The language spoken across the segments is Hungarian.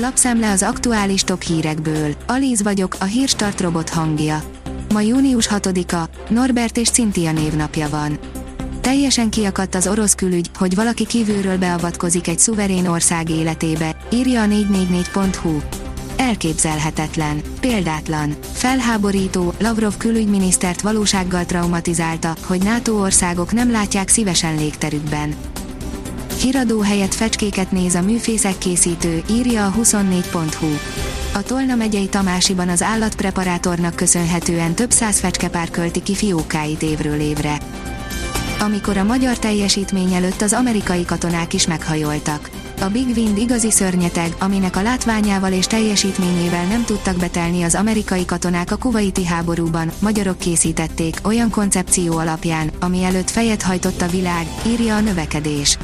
Lapszemle az aktuális top hírekből. Alíz vagyok, a hírstart robot hangja. Ma június 6-a, Norbert és Cintia névnapja van. Teljesen kiakadt az orosz külügy, hogy valaki kívülről beavatkozik egy szuverén ország életébe, írja a 444.hu. Elképzelhetetlen, példátlan, felháborító, Lavrov külügyminisztert valósággal traumatizálta, hogy NATO országok nem látják szívesen légterükben. Híradó helyett fecskéket néz a műfészek készítő, írja a 24.hu. A Tolna megyei Tamásiban az állatpreparátornak köszönhetően több száz fecskepár költi ki fiókáit évről évre. Amikor a magyar teljesítmény előtt az amerikai katonák is meghajoltak. A Big Wind igazi szörnyeteg, aminek a látványával és teljesítményével nem tudtak betelni az amerikai katonák a kuvaiti háborúban, magyarok készítették, olyan koncepció alapján, ami előtt fejet hajtott a világ, írja a növekedés.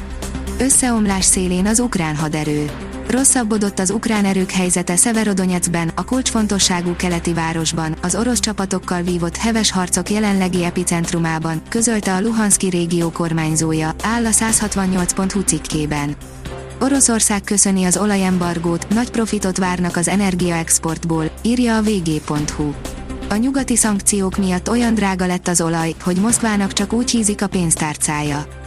Összeomlás szélén az ukrán haderő. Rosszabbodott az ukrán erők helyzete Severodonyeckben, a kulcsfontosságú keleti városban, az orosz csapatokkal vívott heves harcok jelenlegi epicentrumában, közölte a Luhanszki régió kormányzója, áll a 168.hu cikkében. Oroszország köszöni az olajembargót, nagy profitot várnak az energiaexportból, írja a vg.hu. A nyugati szankciók miatt olyan drága lett az olaj, hogy Moszkvának csak úgy hízik a pénztárcája.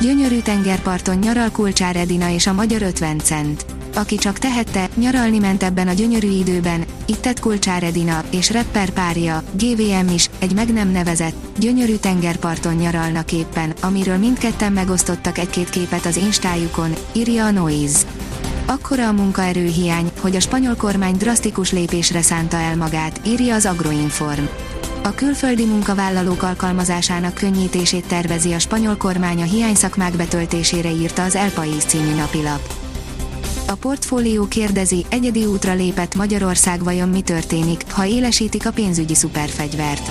Gyönyörű tengerparton nyaral Kulcsár Edina és a magyar 50 cent. Aki csak tehette, nyaralni ment ebben a gyönyörű időben, itt tett Kulcsár Edina és rapper párja, GVM is, egy meg nem nevezett, gyönyörű tengerparton nyaralnak éppen, amiről mindketten megosztottak egy-két képet az instájukon, írja a Noise. Akkora a munkaerőhiány, hogy a spanyol kormány drasztikus lépésre szánta el magát, írja az Agroinform. A külföldi munkavállalók alkalmazásának könnyítését tervezi a spanyol kormány a hiányszakmák betöltésére írta az El País című napilap. A portfólió kérdezi, egyedi útra lépett Magyarország vajon mi történik, ha élesítik a pénzügyi szuperfegyvert.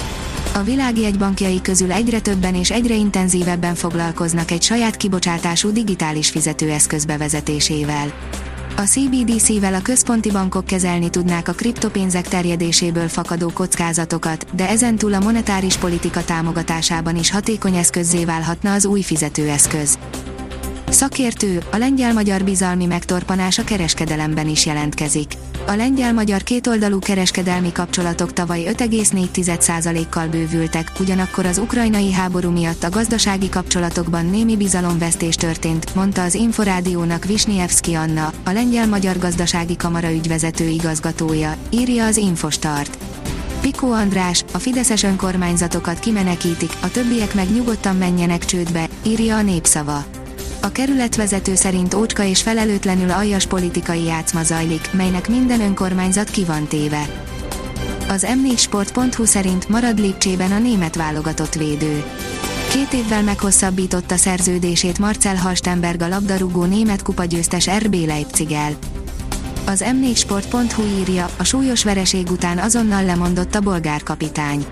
A világ jegybankjai közül egyre többen és egyre intenzívebben foglalkoznak egy saját kibocsátású digitális fizetőeszköz bevezetésével. A CBDC-vel a központi bankok kezelni tudnák a kriptopénzek terjedéséből fakadó kockázatokat, de ezentúl a monetáris politika támogatásában is hatékony eszközzé válhatna az új fizetőeszköz. Szakértő, a lengyel-magyar bizalmi megtorpanás a kereskedelemben is jelentkezik. A lengyel-magyar kétoldalú kereskedelmi kapcsolatok tavaly 5,4%-kal bővültek, ugyanakkor az ukrajnai háború miatt a gazdasági kapcsolatokban némi bizalomvesztés történt, mondta az Inforádiónak Visnievski Anna, a lengyel-magyar gazdasági kamara ügyvezető igazgatója, írja az Infostart. Pikó András, a fideszes önkormányzatokat kimenekítik, a többiek meg nyugodtan menjenek csődbe, írja a népszava. A kerületvezető szerint ócska és felelőtlenül aljas politikai játszma zajlik, melynek minden önkormányzat ki van téve. Az m4sport.hu szerint marad Lipcsében a német válogatott védő. Két évvel meghosszabbította szerződését Marcel Halstenberg a labdarúgó német kupagyőztes RB Leipzig-el. Az m4sport.hu írja, a súlyos vereség után azonnal lemondott a bolgár kapitány.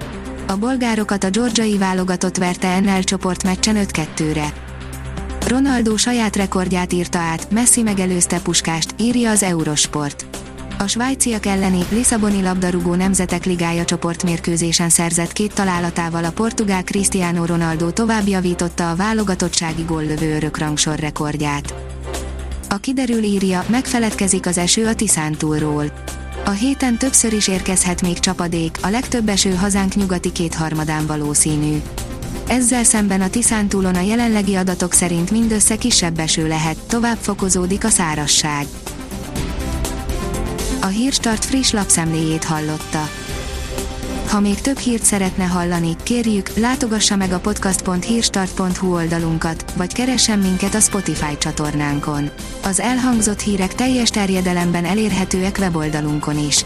A bolgárokat a georgiai válogatott verte NL csoportmeccsen 5-2-re. Ronaldo saját rekordját írta át, Messi megelőzte Puskást, írja az Eurosport. A svájciak elleni Lisszaboni labdarúgó nemzetek ligája csoportmérkőzésen szerzett két találatával a portugál Cristiano Ronaldo tovább javította a válogatottsági góllövő örökrangsor rekordját. A kiderül írja, megfeledkezik az eső a Tiszántúlról. A héten többször is érkezhet még csapadék, a legtöbb eső hazánk nyugati kétharmadán valószínű. Ezzel szemben a Tiszántúlon a jelenlegi adatok szerint mindössze kisebb eső lehet, tovább fokozódik a szárasság. A Hírstart friss lapszemléjét hallotta. Ha még több hírt szeretne hallani, kérjük, látogassa meg a podcast.hírstart.hu oldalunkat, vagy keressen minket a Spotify csatornánkon. Az elhangzott hírek teljes terjedelemben elérhetőek weboldalunkon is.